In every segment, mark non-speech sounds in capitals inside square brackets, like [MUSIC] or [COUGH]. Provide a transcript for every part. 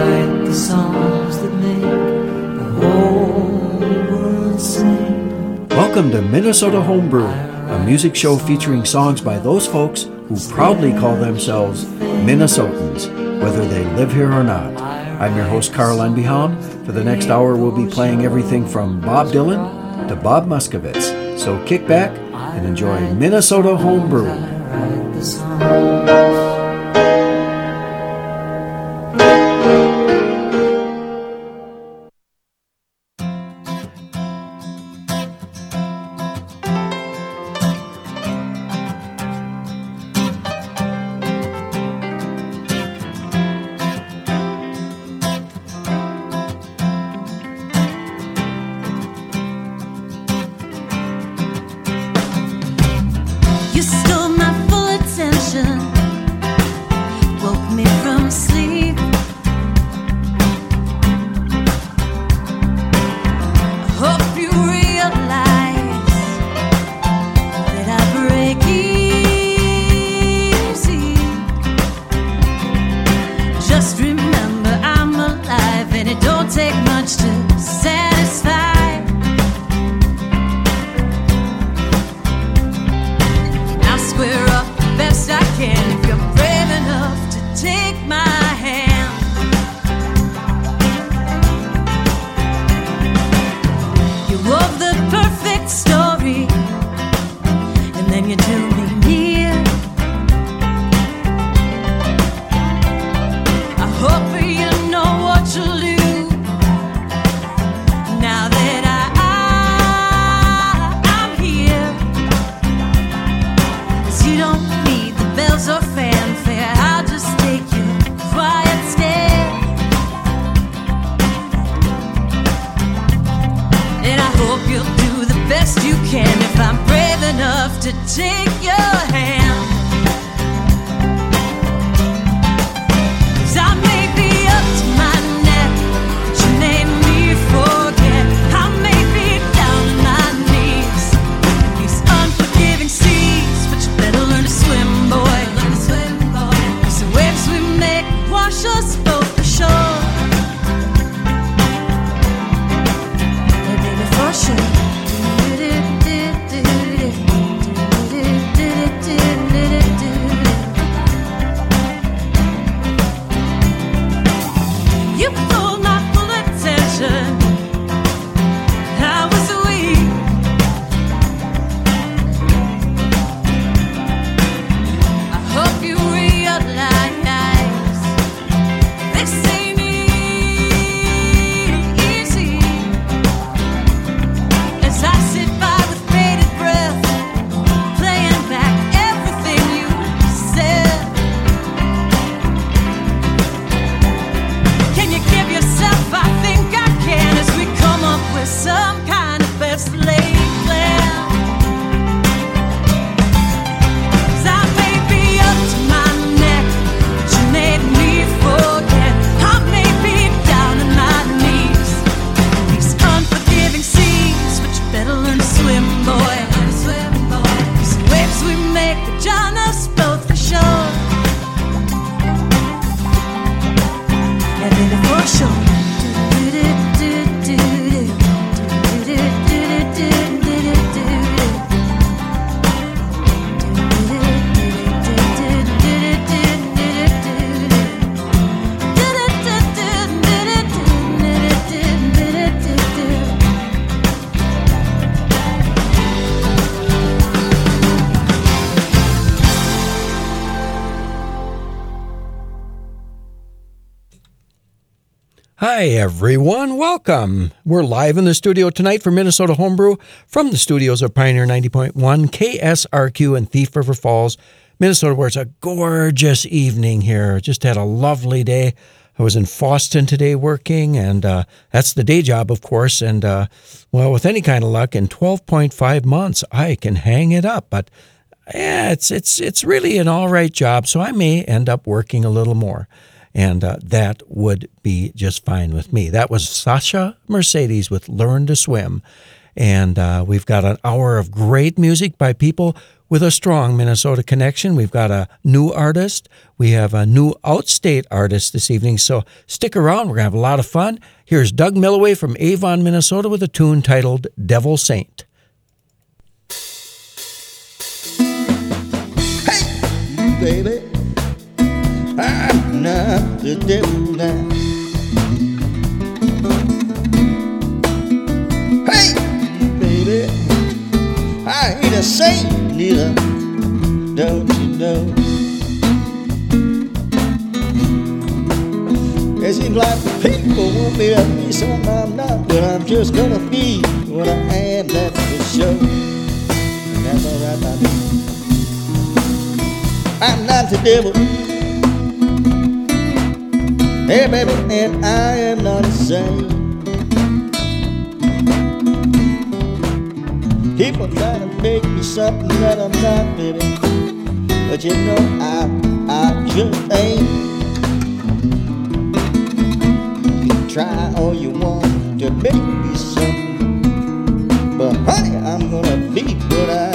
write the songs that make the whole world sing. Welcome to Minnesota Homebrew, a music show featuring songs by those folks who proudly call themselves Minnesotans, whether they live here or not. I'm your host, Carl Unbehaun. For the next hour, we'll be playing everything from Bob Dylan to Bob Muscovitz. So kick back and enjoy Minnesota Homebrew. Yeah, Hi, everyone. Welcome. We're live in the studio tonight for Minnesota Homebrew from the studios of Pioneer 90.1, KSRQ, and Thief River Falls, Minnesota, where it's a gorgeous evening here. Just had a lovely day. I was in Fosston today working, and uh, that's the day job, of course. And uh, well, with any kind of luck, in 12.5 months, I can hang it up. But yeah, it's it's it's really an all right job. So I may end up working a little more, and uh, that would be just fine with me. That was Sasha Mercedes with "Learn to Swim," and uh, we've got an hour of great music by people with a strong Minnesota connection. We've got a new artist. We have a new outstate artist this evening. So stick around. We're going to have a lot of fun. Here's Doug Milloway from Avon, Minnesota with a tune titled Devil Saint. Hey, baby. I'm not the devil now. Hey, baby, I ain't a saint neither. Don't you know? It seems like people want me to be something I'm not, but I'm just gonna be what I am. That's for sure, and that's alright by me. I'm not the devil. Hey, baby, and I am not a saint. People try to make me something that I'm not, baby. But you know, I, I just ain't. You try all you want to make me something. But honey, I'm gonna be what I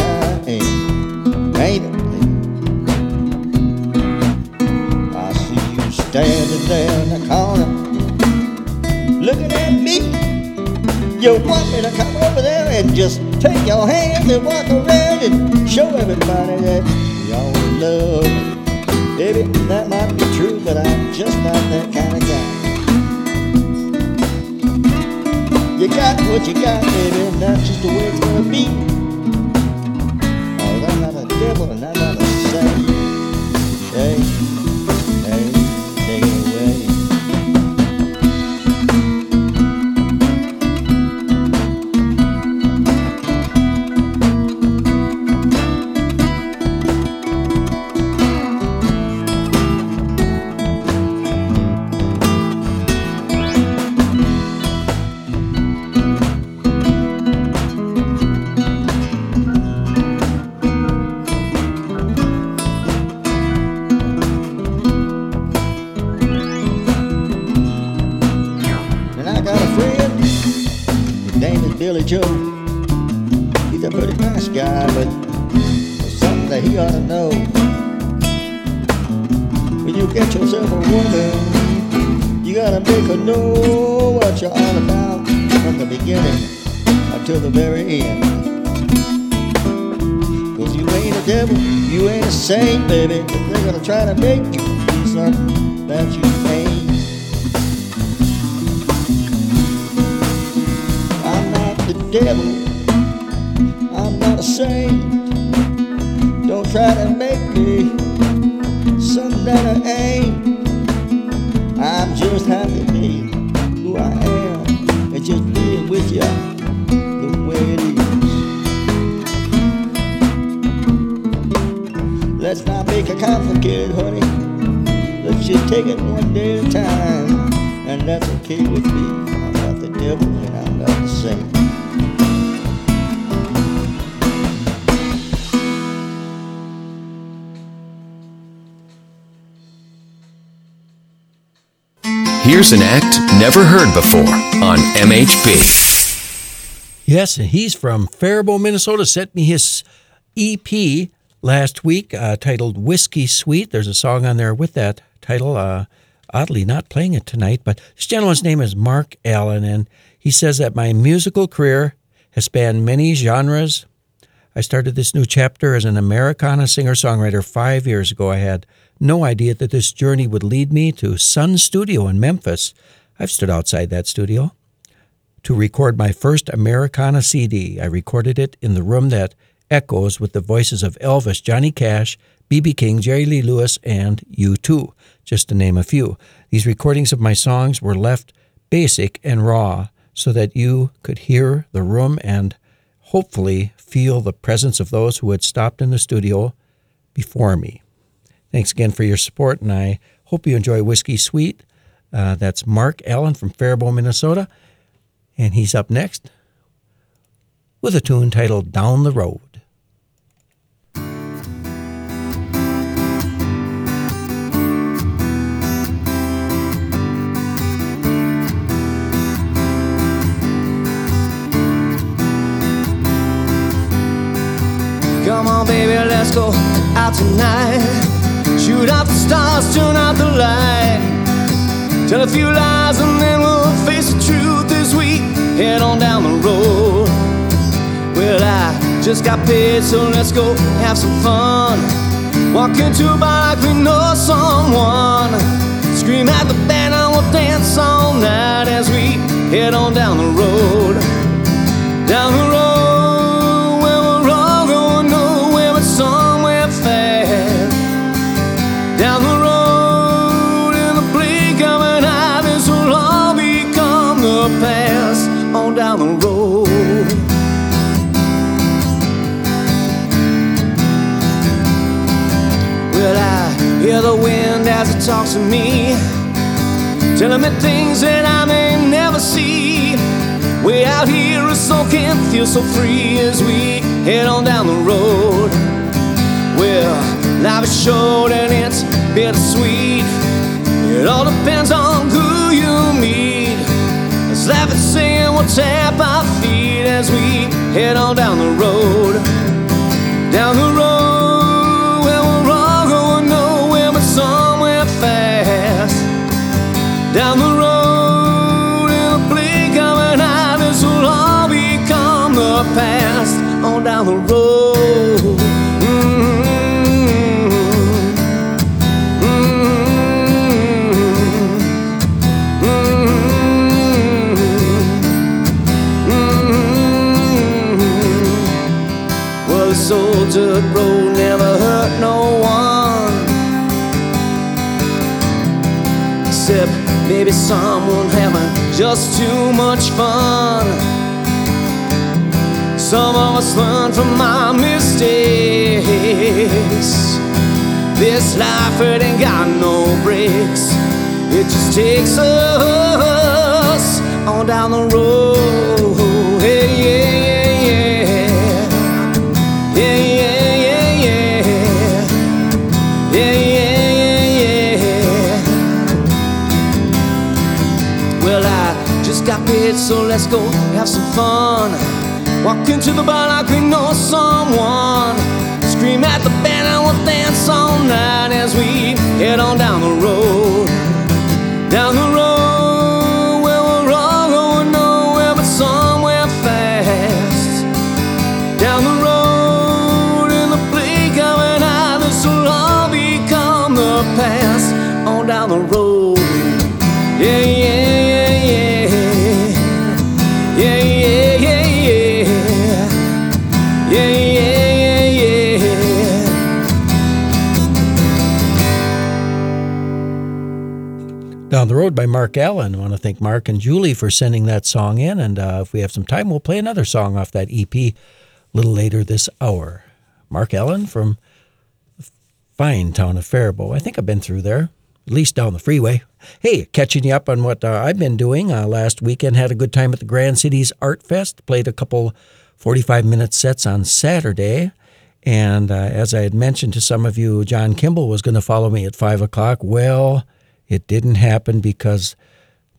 there in the corner, looking at me. You want me to come over there and just take your hand and walk around and show everybody that y'all love. Baby, that might be true, but I'm just not that kind of guy. You got what you got, baby, and that's just the way it's gonna be. I'm not a devil and Joe. He's a pretty nice guy, but there's something that he ought to know. When you get yourself a woman, you gotta make her know what you're all about from the beginning until the very end. Cause you ain't a devil, you ain't a saint, baby. They're gonna try to make you be something that you devil. I'm not a saint. Don't try to make me something that I ain't. I'm just happy being who I am and just being with you the way it is. Let's not make it complicated, honey. Let's just take it one day at a time, and that's okay with me. I'm not the devil and I'm not the saint. Here's an act never heard before on MHB. Yes, and he's from Faribault, Minnesota. Sent me his EP last week uh, titled Whiskey Sweet. There's a song on there with that title. Uh, oddly, not playing it tonight, but this gentleman's name is Mark Allen, and he says that my musical career has spanned many genres. I started this new chapter as an Americana singer songwriter five years ago. I had no idea that this journey would lead me to Sun Studio in Memphis. I've stood outside that studio to record my first Americana CD. I recorded it in the room that echoes with the voices of Elvis, Johnny Cash, B.B. King, Jerry Lee Lewis, and U2, just to name a few. These recordings of my songs were left basic and raw so that you could hear the room and hopefully feel the presence of those who had stopped in the studio before me. Thanks again for your support, and I hope you enjoy Whiskey Sweet. Uh, that's Mark Allen from Faribault, Minnesota. And he's up next with a tune titled Down the Road. Come on, baby, let's go out tonight. Shoot out the stars, turn out the light. Tell a few lies and then we'll face the truth as we head on down the road. Well, I just got paid, so let's go have some fun. Walk into a bar like we know someone. Scream at the band and we'll dance all night as we head on down the road. Down the road as it talks to me, telling me things that I may never see. Way out here, a soul can feel so free as we head on down the road. Well, life is short and it's bittersweet. It all depends on who you meet. Let's laugh and sing, we'll tap our feet as we head on down the road. Down the road Down the road in the blink of an eye, this will all become the past. On down the road. Mm-hmm. Well, this old dirt road never someone having just too much fun. Some of us learn from our mistakes. This life, it ain't got no breaks. It just takes us on down the road. Let's go have some fun. Walk into the bar like we know someone. Scream at the band and we'll dance all night as we head on down the road. By Mark Allen. I want to thank Mark and Julie for sending that song in. And uh, if we have some time, we'll play another song off that EP a little later this hour. Mark Allen from the fine town of Faribault. I think I've been through there, at least down the freeway. Hey, catching you up on what uh, I've been doing. Uh, last weekend had a good time at the Grand Cities Art Fest. Played a couple 45 minute sets on Saturday. And uh, as I had mentioned to some of you, John Kimball was going to follow me at 5 o'clock. Well, it didn't happen because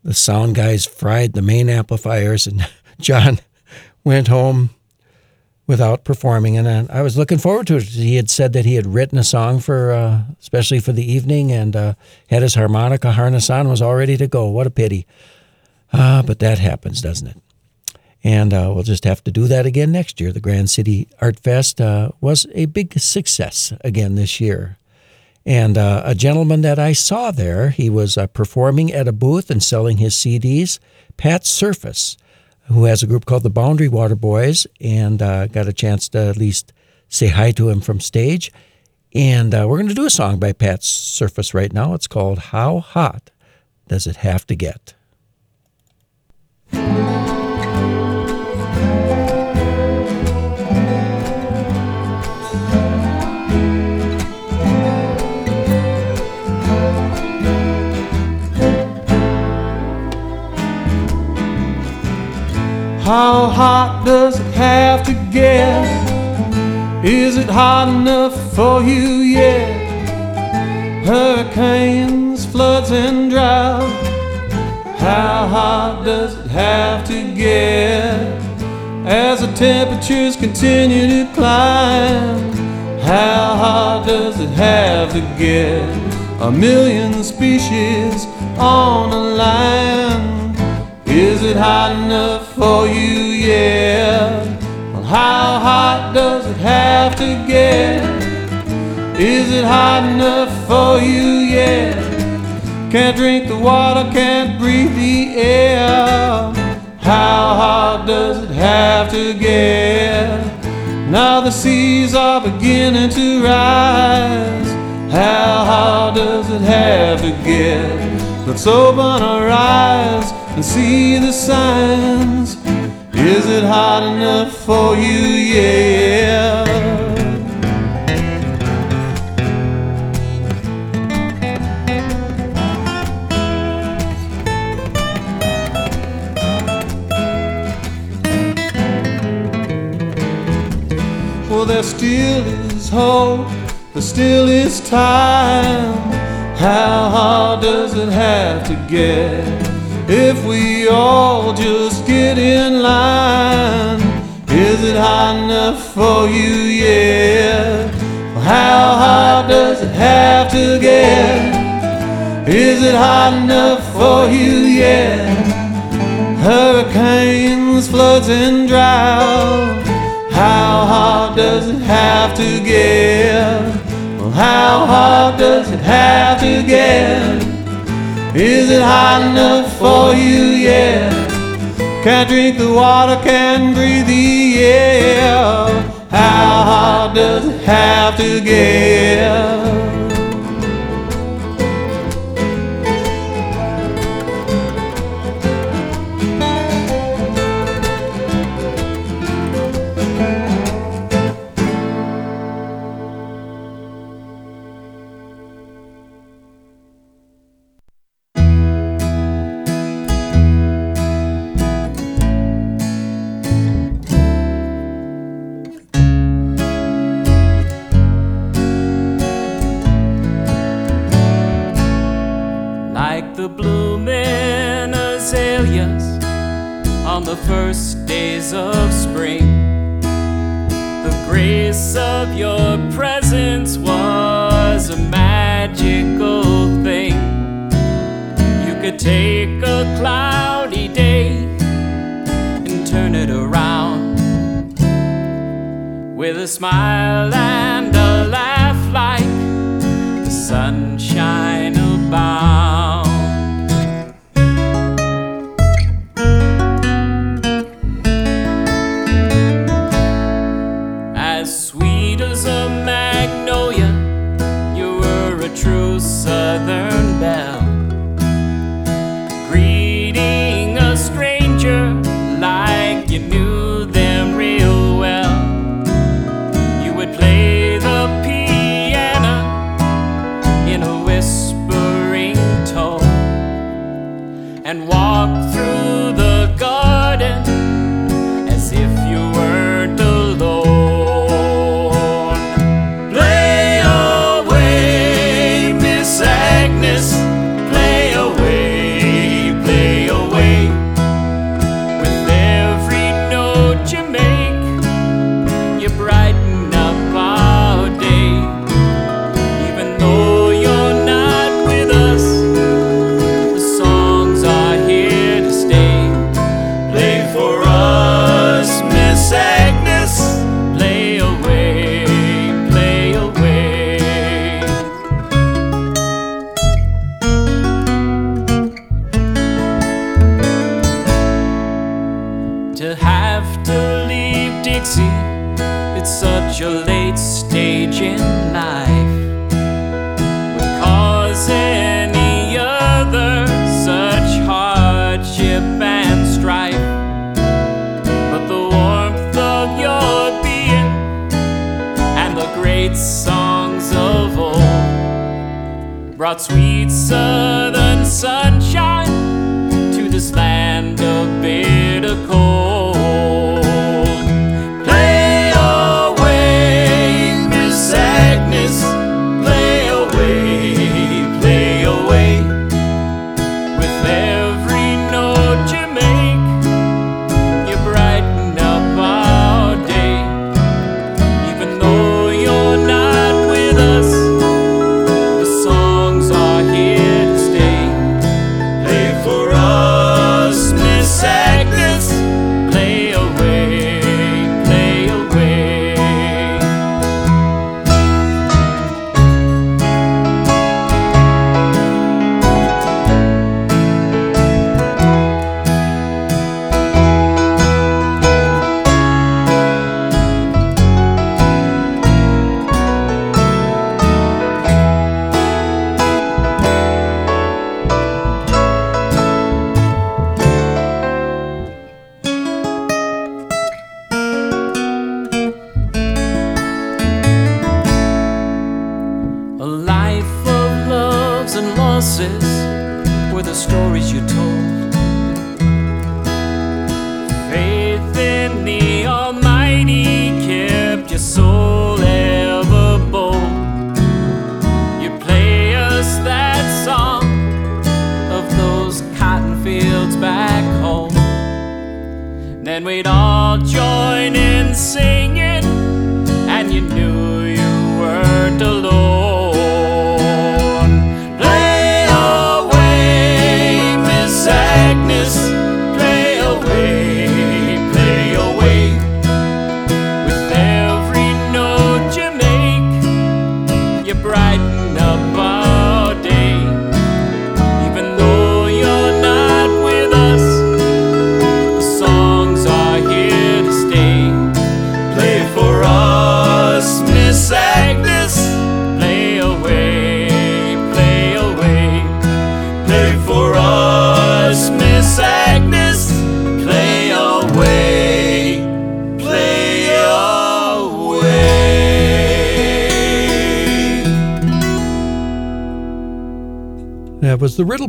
the sound guys fried the main amplifiers, and [LAUGHS] John went home without performing. And uh, I was looking forward to it. He had said that he had written a song for, uh, especially for the evening, and uh, had his harmonica harness on, was all ready to go. What a pity. Ah, but that happens, doesn't it? And uh, we'll just have to do that again next year. The Grand City Art Fest uh, was a big success again this year. And uh, a gentleman that I saw there, he was uh, performing at a booth and selling his CDs, Pat Surface, who has a group called the Boundary Water Boys, and uh, got a chance to at least say hi to him from stage. And uh, we're going to do a song by Pat Surface right now. It's called How Hot Does It Have to Get? How hot does it have to get? Is it hot enough for you yet? Hurricanes, floods, and drought. How hot does it have to get? As the temperatures continue to climb, How hot does it have to get? A million species on a line. Is it hot enough for you? Yeah. Well, how hot does it have to get? Is it hot enough for you? Yeah. Can't drink the water, can't breathe the air. How hot does it have to get? Now the seas are beginning to rise. How hard does it have to get? Let's open our eyes and see the signs. Is it hot enough for you? Yeah. Well, there still is hope, there still is time. How hard does it have to get? If we all just get in line, is it hot enough for you? Yeah. Well, How hard does it have to get? Is it hot enough for you? yet? Hurricanes, floods, and drought. How hard does it have to get? Well, how hard does it have to get? Is it hot enough for you? Yeah. Can't drink the water, can't breathe the air. How hard does it have to get?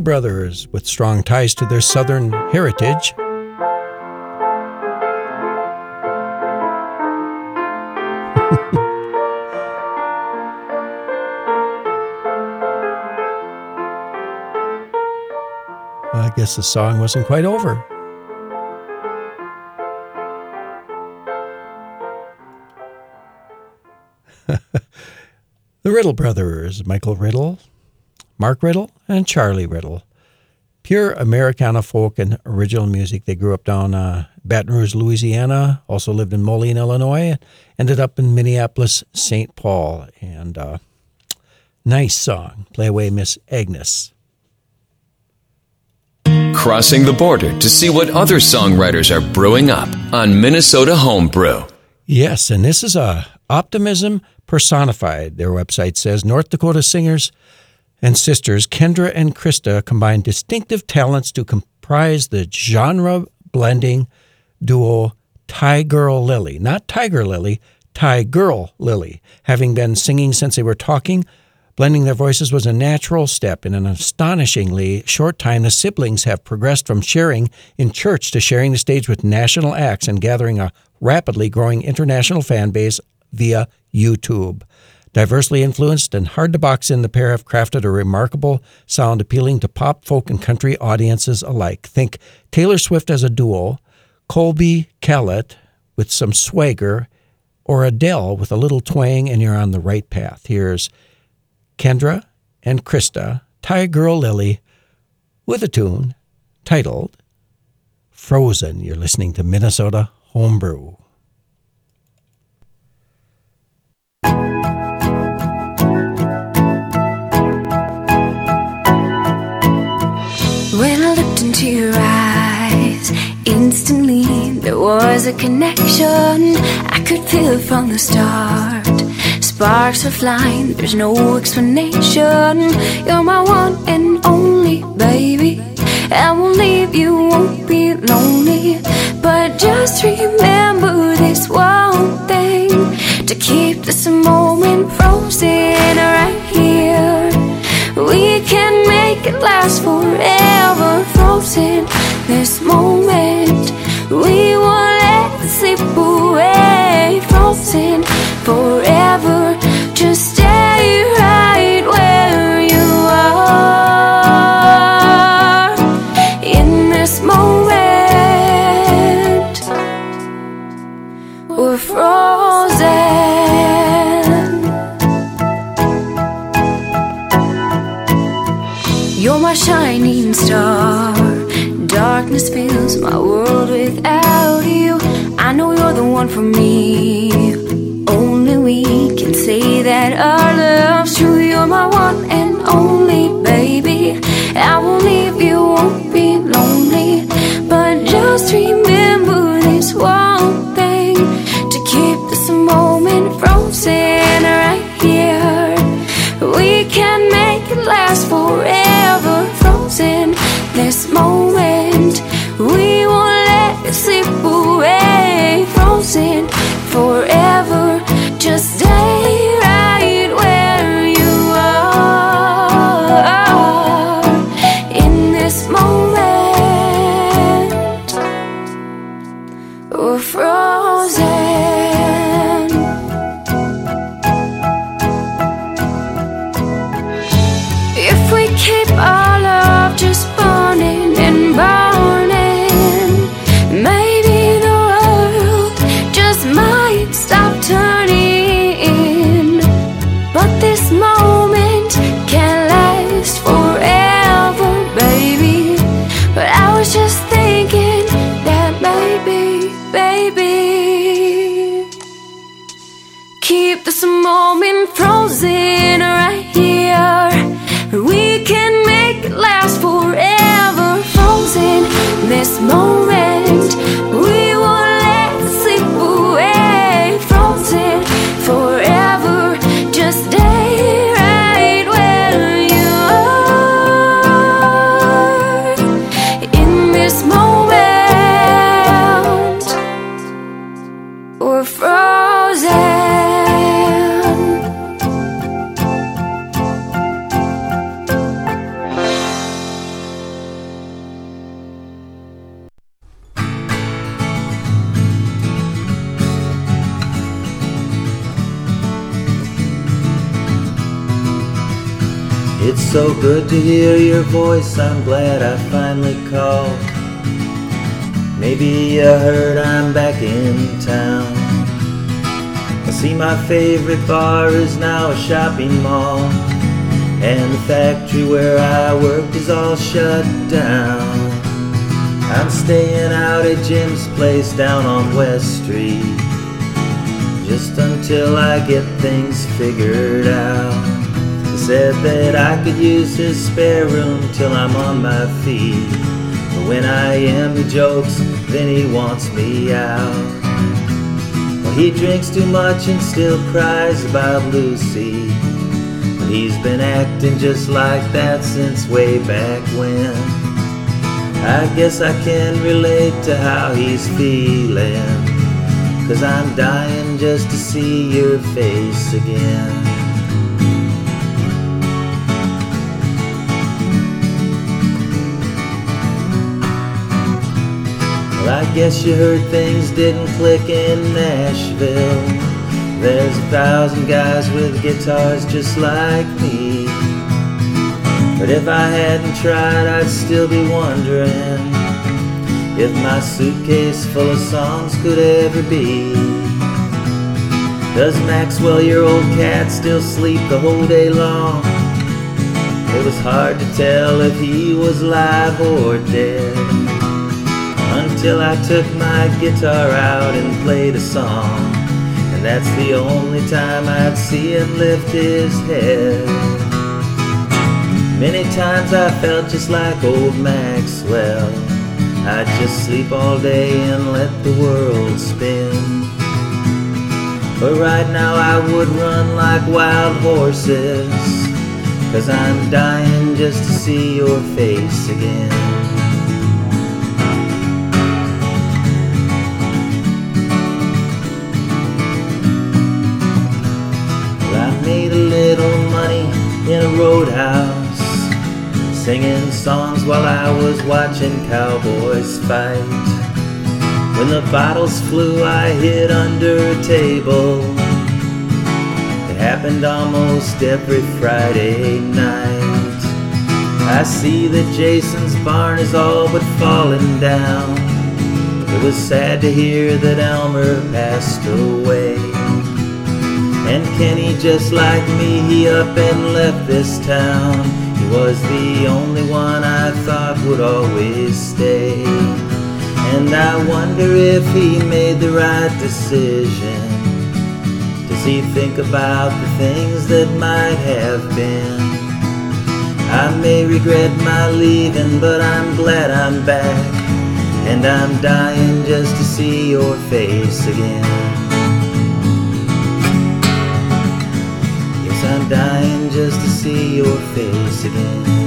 Brothers with strong ties to their southern heritage. [LAUGHS] I guess the song wasn't quite over. [LAUGHS] the Riddle Brothers, Michael Riddle, Mark Riddle, and Charlie Riddle. Pure Americana folk and original music. They grew up down uh, Baton Rouge, Louisiana, also lived in Moline, Illinois, ended up in Minneapolis, St. Paul. And uh, nice song. Play away, Miss Agnes. Crossing the border to see what other songwriters are brewing up on Minnesota Homebrew. Yes, and this is a optimism personified. Their website says North Dakota singers and sisters Kendra and Krista combine distinctive talents to comprise the genre blending duo Tigirlily. Not Tiger Lily, Tigirlily. Having been singing since they were talking, blending their voices was a natural step. In an astonishingly short time, the siblings have progressed from sharing in church to sharing the stage with national acts and gathering a rapidly growing international fan base via YouTube. Diversely influenced and hard to box in, the pair have crafted a remarkable sound appealing to pop, folk, and country audiences alike. Think Taylor Swift as a duo, Colbie Caillat with some swagger, or Adele with a little twang, and you're on the right path. Here's Kendra and Krista, Tigirlily, with a tune titled Frozen. You're listening to Minnesota Homebrew. Was a connection. I could feel from the start. Sparks are flying, there's no explanation. You're my one and only baby. I won't leave you, won't be lonely. But just remember this one thing to keep this moment moment frozen right here. We can make it last forever. Frozen this moment. Good to hear your voice, I'm glad I finally called. Maybe you heard I'm back in town. I see my favorite bar is now a shopping mall, and the factory where I worked is all shut down. I'm staying out at Jim's place down on West Street, just until I get things figured out. Said that I could use his spare room till I'm on my feet. But when I am, he jokes, then he wants me out. Well, he drinks too much and still cries about Lucy. But he's been acting just like that since way back when. I guess I can relate to how he's feeling. Cause I'm dying just to see your face again. I guess you heard things didn't click in Nashville. There's a thousand guys with guitars just like me. But if I hadn't tried, I'd still be wondering if my suitcase full of songs could ever be. Does Maxwell, your old cat, still sleep the whole day long? It was hard to tell if he was alive or dead until I took my guitar out and played a song. And that's the only time I'd see him lift his head. Many times I felt just like old Maxwell. I'd just sleep all day and let the world spin. But right now I would run like wild horses. Cause I'm dying just to see your face again. In a roadhouse, singing songs while I was watching cowboys fight. When the bottles flew, I hid under a table. It happened almost every Friday night. I see that Jason's barn is all but falling down. It was sad to hear that Elmer passed away. And Kenny, just like me, he up and left this town. He was the only one I thought would always stay. And I wonder if he made the right decision. Does he think about the things that might have been? I may regret my leaving, but I'm glad I'm back. And I'm dying just to see your face again. I'm dying just to see your face again.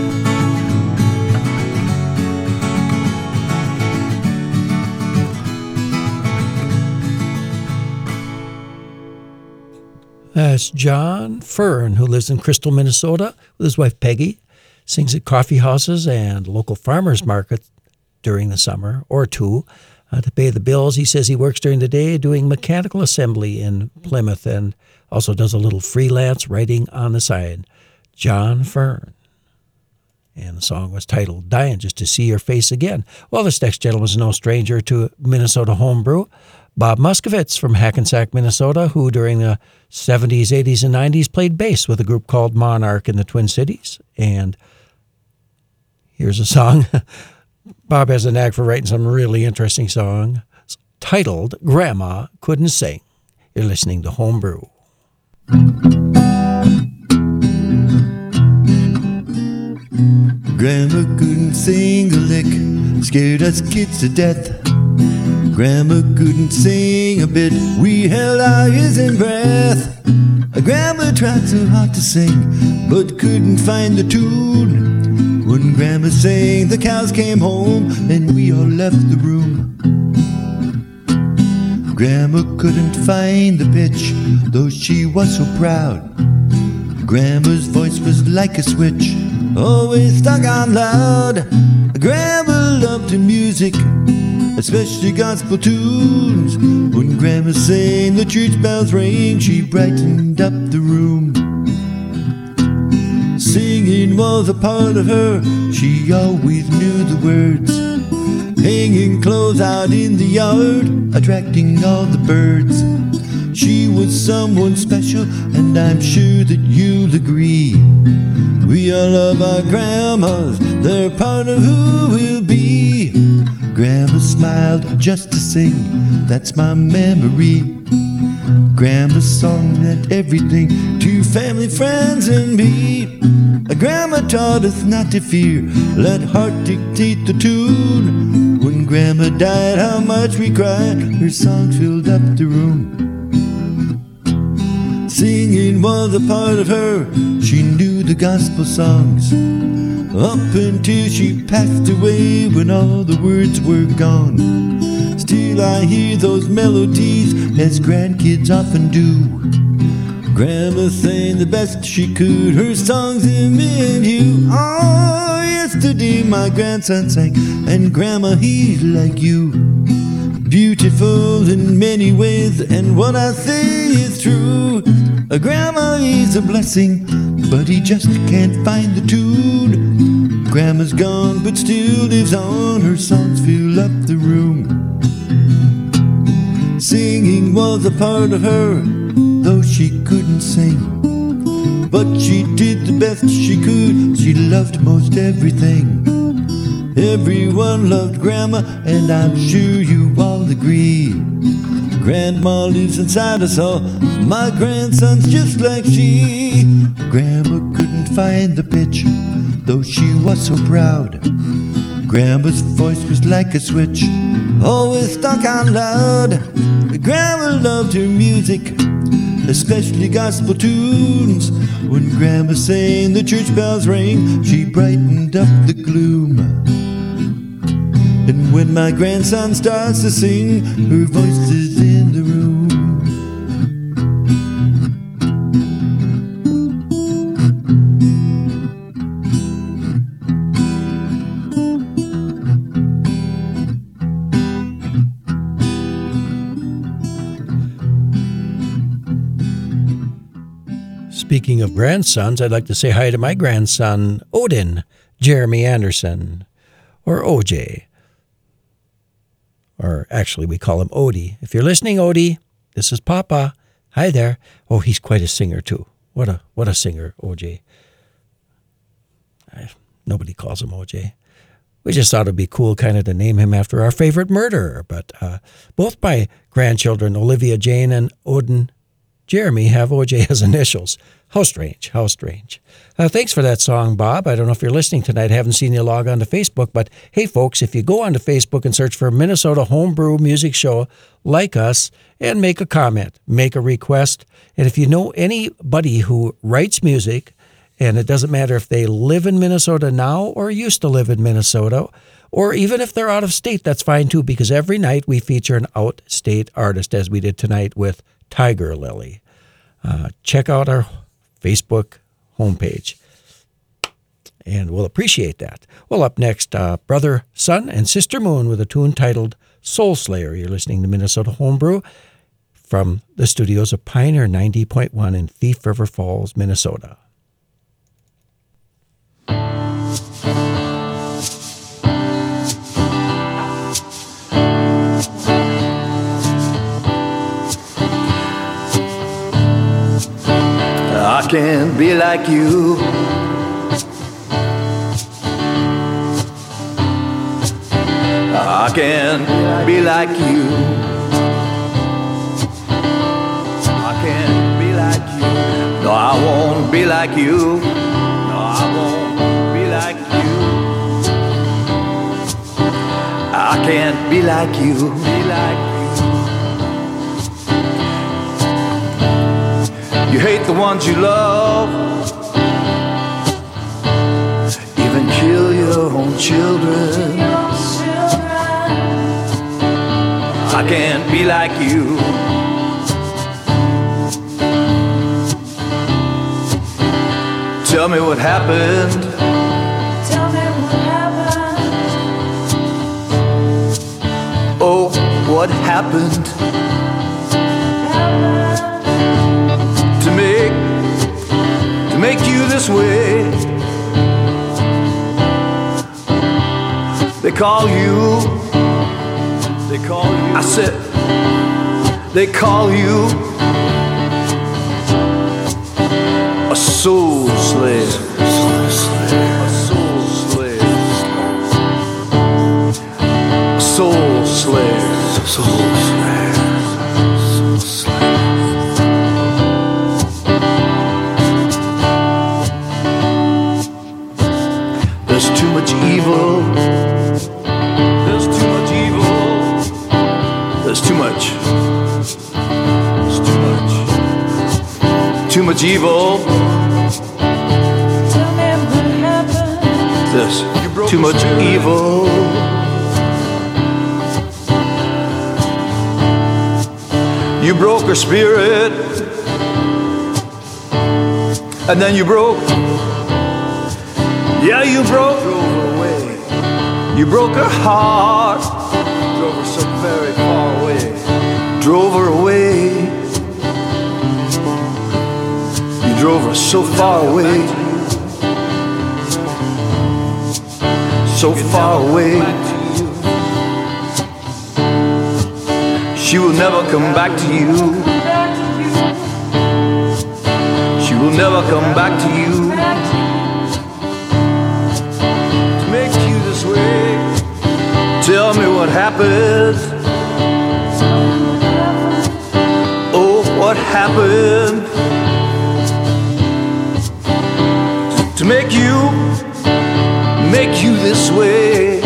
That's John Fern, who lives in Crystal, Minnesota, with his wife Peggy. Sings at coffee houses and local farmers markets during the summer or two uh, to pay the bills. He says he works during the day doing mechanical assembly in Plymouth and also does a little freelance writing on the side. John Fern. And the song was titled Dying Just to See Your Face Again. Well, this next gentleman is no stranger to Minnesota homebrew. Bob Muskovitz from Hackensack, Minnesota, who during the 70s, 80s, and 90s played bass with a group called Monarch in the Twin Cities. And here's a song. [LAUGHS] Bob has a knack for writing some really interesting songs titled Grandma Couldn't Sing. You're listening to Homebrew. Grandma couldn't sing a lick, scared us kids to death. Grandma couldn't sing a bit, we held our ears in breath. Grandma tried so hard to sing, but couldn't find the tune. When Grandma sang, the cows came home, and we all left the room. Grandma couldn't find the pitch, though she was so proud. Grandma's voice was like a switch, always stuck on loud. Grandma loved her music, especially gospel tunes. When Grandma sang, the church bells rang, she brightened up the room. Singing was a part of her, she always knew the words. Hanging clothes out in the yard, attracting all the birds. She was someone special, and I'm sure that you'll agree. We all love our grandmas, they're part of who we'll be. Grandma smiled just to sing, that's my memory. Grandma's song meant everything to family, friends, and me. Grandma taught us not to fear, let heart dictate the tune. Grandma died, how much we cried, her songs filled up the room. Singing was a part of her, she knew the gospel songs. Up until she passed away when all the words were gone. Still, I hear those melodies as grandkids often do. Grandma sang the best she could, her songs in me and you. Oh, yesterday my grandson sang, and Grandma, he's like you. Beautiful in many ways, and what I say is true. A grandma is a blessing, but he just can't find the tune. Grandma's gone, but still lives on, her songs fill up the room. Singing was a part of her, she couldn't sing. But she did the best she could, she loved most everything. Everyone loved Grandma, and I'm sure you all agree. Grandma lives inside us all, my grandson's just like she. Grandma couldn't find the pitch, though she was so proud. Grandma's voice was like a switch, always stuck on loud. Grandma loved her music, especially gospel tunes. When Grandma sang, the church bells rang, she brightened up the gloom. And when my grandson starts to sing, her voice is Speaking of grandsons, I'd like to say hi to my grandson, Odin Jeremy Anderson, or OJ. Or actually, we call him Odie. If you're listening, Odie, this is Papa. Hi there. Oh, he's quite a singer too. What a what a singer, OJ. I, nobody calls him OJ. We just thought it'd be cool, kind of, to name him after our favorite murderer. But uh, both my grandchildren, Olivia Jane and Odin Jeremy, have OJ as [LAUGHS] initials. How strange, how strange. Uh, thanks for that song, Bob. I don't know if you're listening tonight. Haven't seen you log on to Facebook, but hey, folks, if you go onto Facebook and search for Minnesota Homebrew Music Show, like us and make a comment, make a request. And if you know anybody who writes music, and it doesn't matter if they live in Minnesota now or used to live in Minnesota, or even if they're out of state, that's fine too, because every night we feature an out state artist, as we did tonight with Tigirlily. Uh, check out our Facebook homepage. And we'll appreciate that. Well, up next, uh, Brother Sun and Sister Moon with a tune titled Soul Slayer. You're listening to Minnesota Homebrew from the studios of Pioneer 90.1 in Thief River Falls, Minnesota. Can't be like you. I can't be like you. I can't be like you. No, I won't be like you. No, I won't be like you. I can't be like you. Be like you. Hate the ones you love. Even kill your own children. I can't be like you. Tell me what happened. Tell me what happened. Oh, what happened this way? They call you. They call you. I said. They call you a soul slave. A soul slave. Soul slave. Soul slave. Spirit. And then you broke. Yeah, you broke. Drove away. You broke her heart. Drove her so very far away. Drove her away. You drove her so far away. So far away. She will never come back to you. She will never come back to you. To make you this way. Tell me what happened. Oh, what happened to make you, make you this way?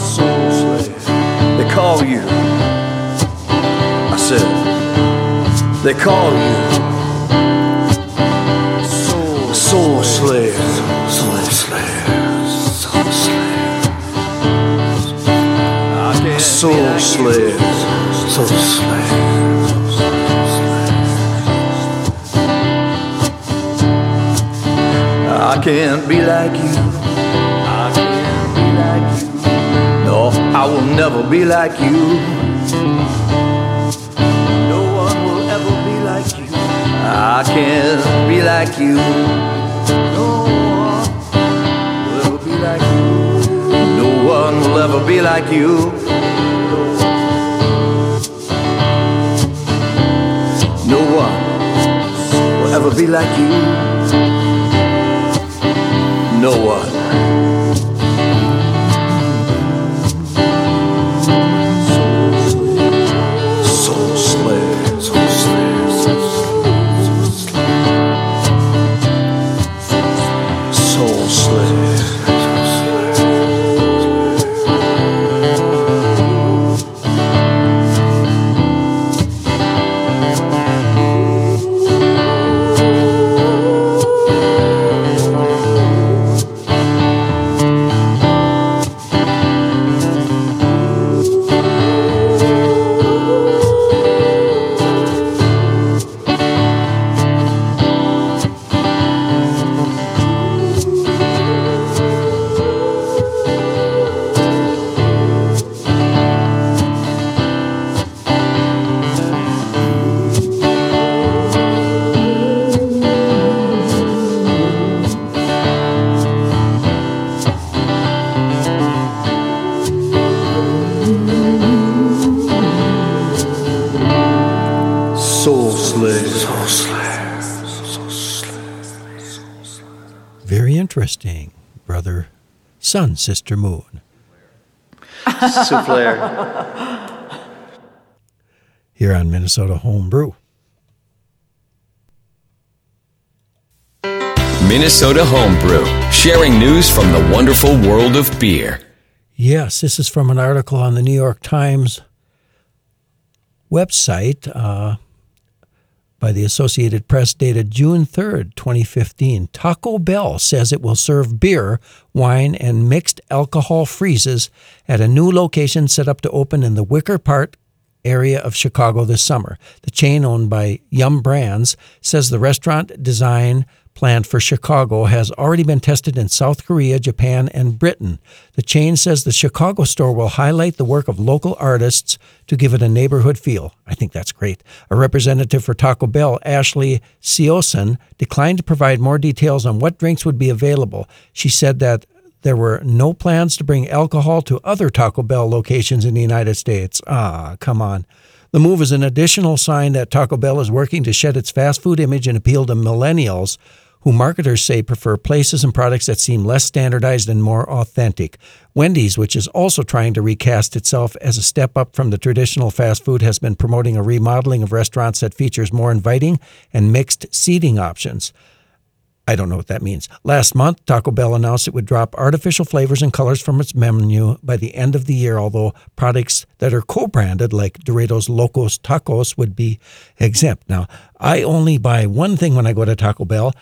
Soul slave, they call you. They call you soul, soul slave, soul slave, soul slave, soul slave, soul slave. I can't be like you. I can't be like you. No, I will never be like you. I can't be like you. No one will ever be like you. No one will ever be like you. No one will ever be like you. No one. Brother, sun, sister, moon. Souffleur. Here on Minnesota Homebrew. Minnesota Homebrew, sharing news from the wonderful world of beer. Yes, this is from an article on the New York Times website uh, by the Associated Press dated June 3rd, 2015. Taco Bell says it will serve beer, wine, and mixed alcohol freezes at a new location set up to open in the Wicker Park area of Chicago this summer. The chain owned by Yum Brands says the restaurant design planned for Chicago has already been tested in South Korea, Japan, and Britain. The chain says the Chicago store will highlight the work of local artists to give it a neighborhood feel. I think that's great. A representative for Taco Bell, Ashley Siosen, declined to provide more details on what drinks would be available. She said that there were no plans to bring alcohol to other Taco Bell locations in the United States. Ah, come on. The move is an additional sign that Taco Bell is working to shed its fast food image and appeal to millennials who marketers say prefer places and products that seem less standardized and more authentic. Wendy's, which is also trying to recast itself as a step up from the traditional fast food, has been promoting a remodeling of restaurants that features more inviting and mixed seating options. I don't know what that means. Last month, Taco Bell announced it would drop artificial flavors and colors from its menu by the end of the year, although products that are co branded, like Doritos Locos Tacos, would be exempt. Now, I only buy one thing when I go to Taco Bell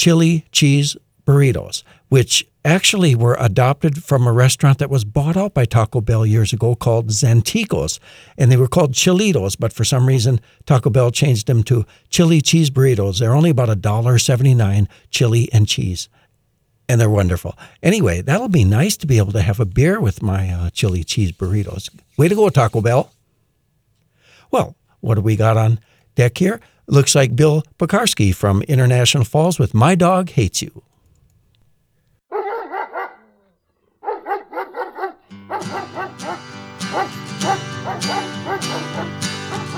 chili cheese burritos, which actually were adopted from a restaurant that was bought out by Taco Bell years ago called Zantigos. And they were called Chilitos, but for some reason, Taco Bell changed them to chili cheese burritos. They're only about $1.79 chili and cheese. And they're wonderful. Anyway, that'll be nice to be able to have a beer with my uh, chili cheese burritos. Way to go, Taco Bell. Well, what do we got on deck here? Looks like Bill Pekarski from International Falls with My Dog Hates You.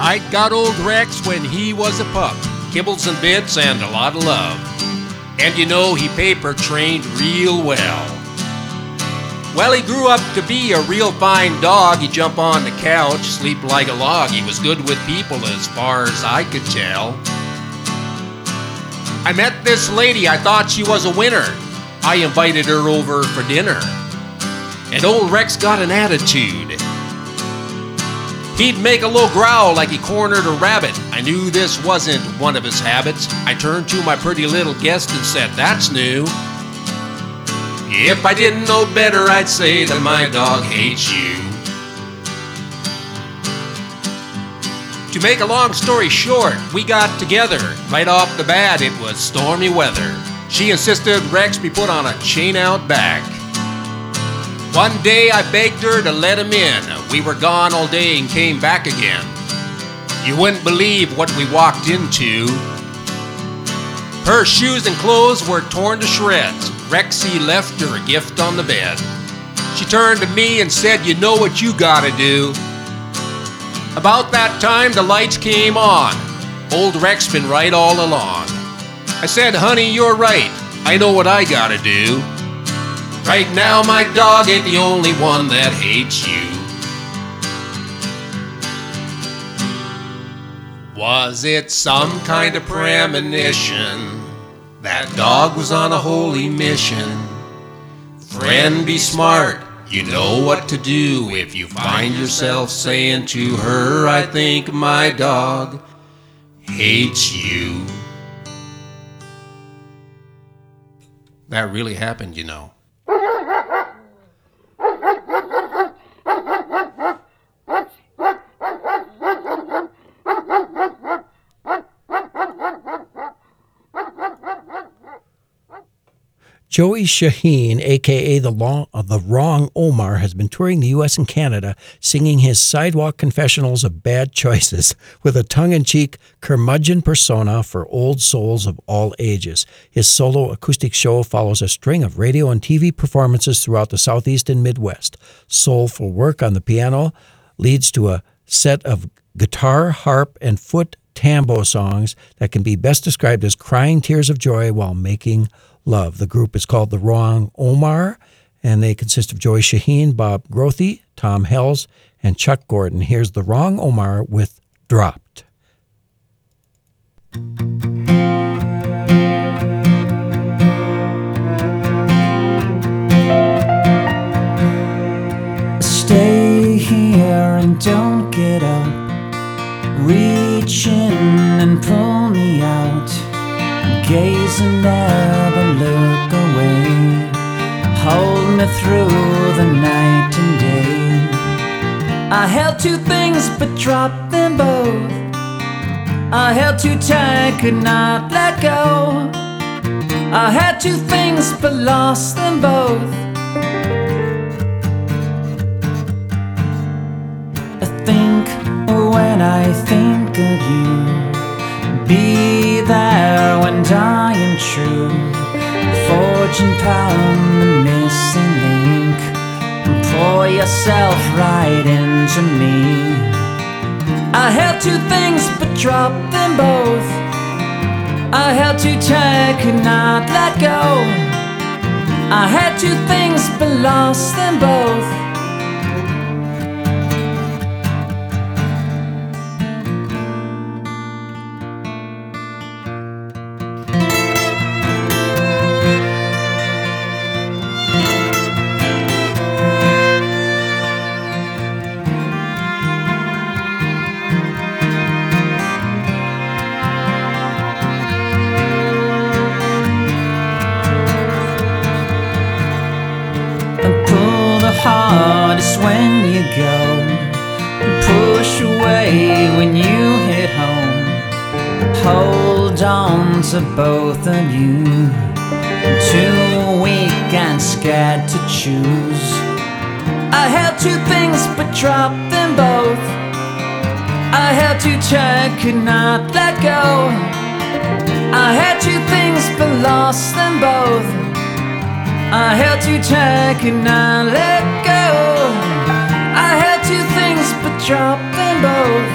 I got old Rex when he was a pup. Kibbles and bits and a lot of love. And you know he paper trained real well. Well, he grew up to be a real fine dog. He'd jump on the couch, sleep like a log. He was good with people as far as I could tell. I met this lady, I thought she was a winner. I invited her over for dinner. And old Rex got an attitude. He'd make a little growl like he cornered a rabbit. I knew this wasn't one of his habits. I turned to my pretty little guest and said, That's new. If I didn't know better, I'd say that my dog hates you. To make a long story short, we got together. Right off the bat, it was stormy weather. She insisted Rex be put on a chain out back. One day I begged her to let him in. We were gone all day and came back again. You wouldn't believe what we walked into. Her shoes and clothes were torn to shreds. Rexy left her a gift on the bed. She turned to me and said, You know what you gotta do. About that time, the lights came on. Old Rex been right all along. I said, Honey, you're right. I know what I gotta do. Right now, my dog ain't the only one that hates you. Was it some kind of premonition? That dog was on a holy mission. Friend, be smart. You know what to do if you find yourself saying to her, I think my dog hates you. That really happened, you know. Joey Shaheen, aka the, long, uh, the Wrong Omar, has been touring the U.S. and Canada, singing his sidewalk confessionals of bad choices [LAUGHS] with a tongue-in-cheek curmudgeon persona for old souls of all ages. His solo acoustic show follows a string of radio and TV performances throughout the Southeast and Midwest. Soulful work on the piano leads to a set of guitar, harp, and foot tambo songs that can be best described as crying tears of joy while making love. The group is called The Wrong Omar, and they consist of Joy Shaheen, Bob Grothy, Tom Hells, and Chuck Gordon. Here's The Wrong Omar with Dropped. Stay here and don't get up. Reach in and pull me out. Gaze and never look away. Hold me through the night and day. I held two things but dropped them both. I held too tight, could not let go. I had two things but lost them both. I think when I think of you, be there when dying true. Fortune pound the missing link, and pour yourself right into me. I held two things but dropped them both. I held too tight, could not let go. I had two things but lost them both. To both of you. Too weak and scared to choose. I held two things but dropped them both. I held too tight could not let go. I had two things but lost them both. I held too tight, could not let go. I held two things, but dropped them both.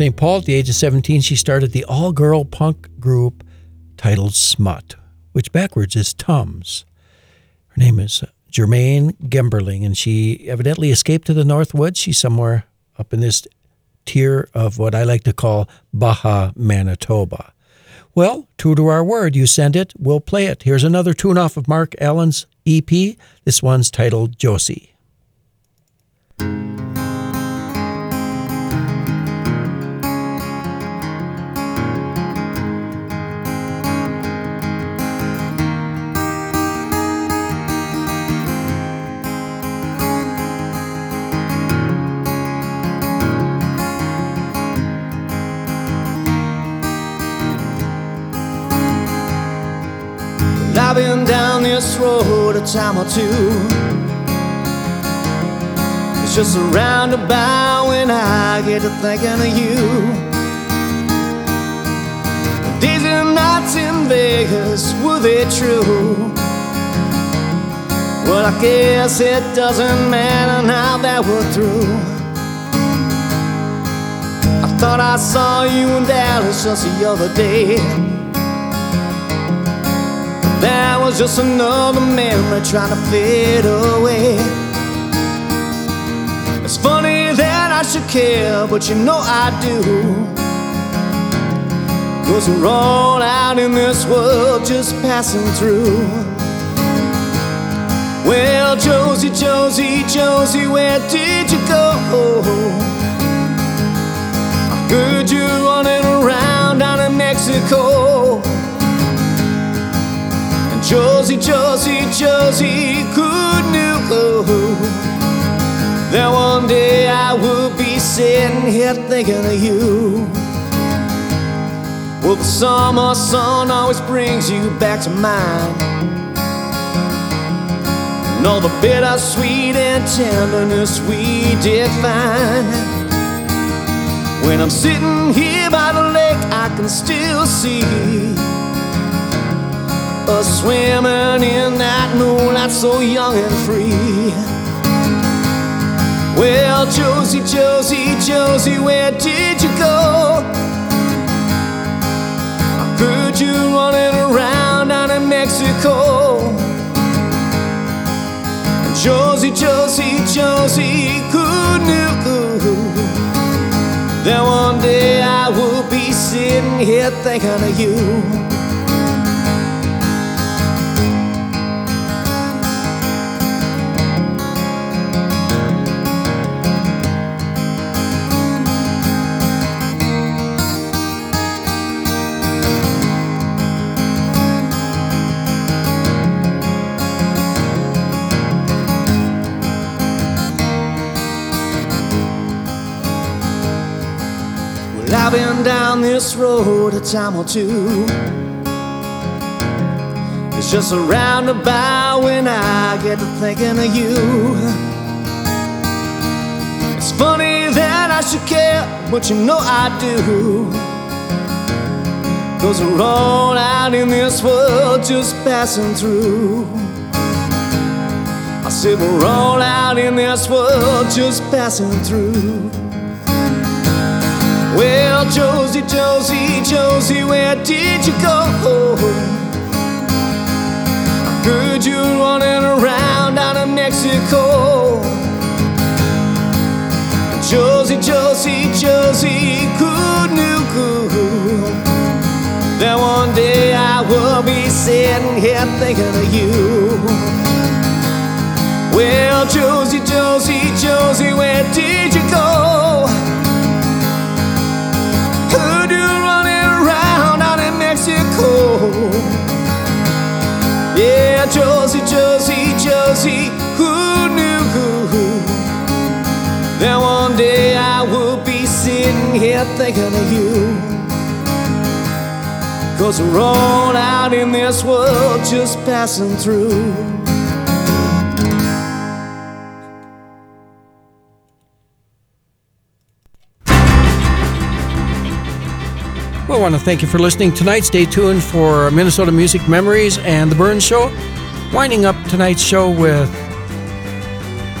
St. Paul at the age of 17. She started the all girl punk group titled Smut, which backwards is Tums. Her name is Germaine Gemberling, and she evidently escaped to the North Woods. She's somewhere up in this tier of what I like to call Baja Manitoba. Well, true to our word, you send it, we'll play it. Here's another tune off of Mark Allen's EP. This one's titled Josie. This road a time or two. It's just a roundabout when I get to thinking of you. Days and nights in Vegas, were they true? Well, I guess it doesn't matter now that we're through. I thought I saw you in Dallas just the other day. That was just another memory trying to fade away. It's funny that I should care, but you know I do. Cause we're all out in this world just passing through. Well, Josie, Josie, Josie, where did you go? I heard you running around down in Mexico. Josie, Josie, Josie, who knew that one day I would be sitting here thinking of you? Well, the summer sun always brings you back to mind. And all the bittersweet and tenderness we did find. When I'm sitting here by the lake, I can still see swimming in that moonlight so young and free. Well, Josie, Josie, Josie, where did you go? I heard you running around down in Mexico. And Josie, Josie, Josie, who knew that one day I would be sitting here thinking of you? I've been down this road a time or two. It's just a roundabout when I get to thinking of you. It's funny that I should care, but you know I do. Cause we're all out in this world just passing through. I said we're all out in this world just passing through. Well, Josie, Josie, Josie, where did you go? I heard you running around down in Mexico. Josie, Josie, Josie, who knew that one day I will be sitting here thinking of you? Well, Josie, Josie, Josie, where kept thinking of you. Cause we're all out in this world just passing through. Well, I want to thank you for listening tonight. Stay tuned for Minnesota Music Memories and The Burns Show. Winding up tonight's show with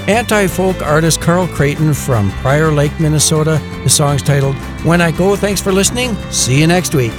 Anti folk artist Carl Creighton from Prior Lake, Minnesota. The song's titled When I Go. Thanks for listening. See you next week.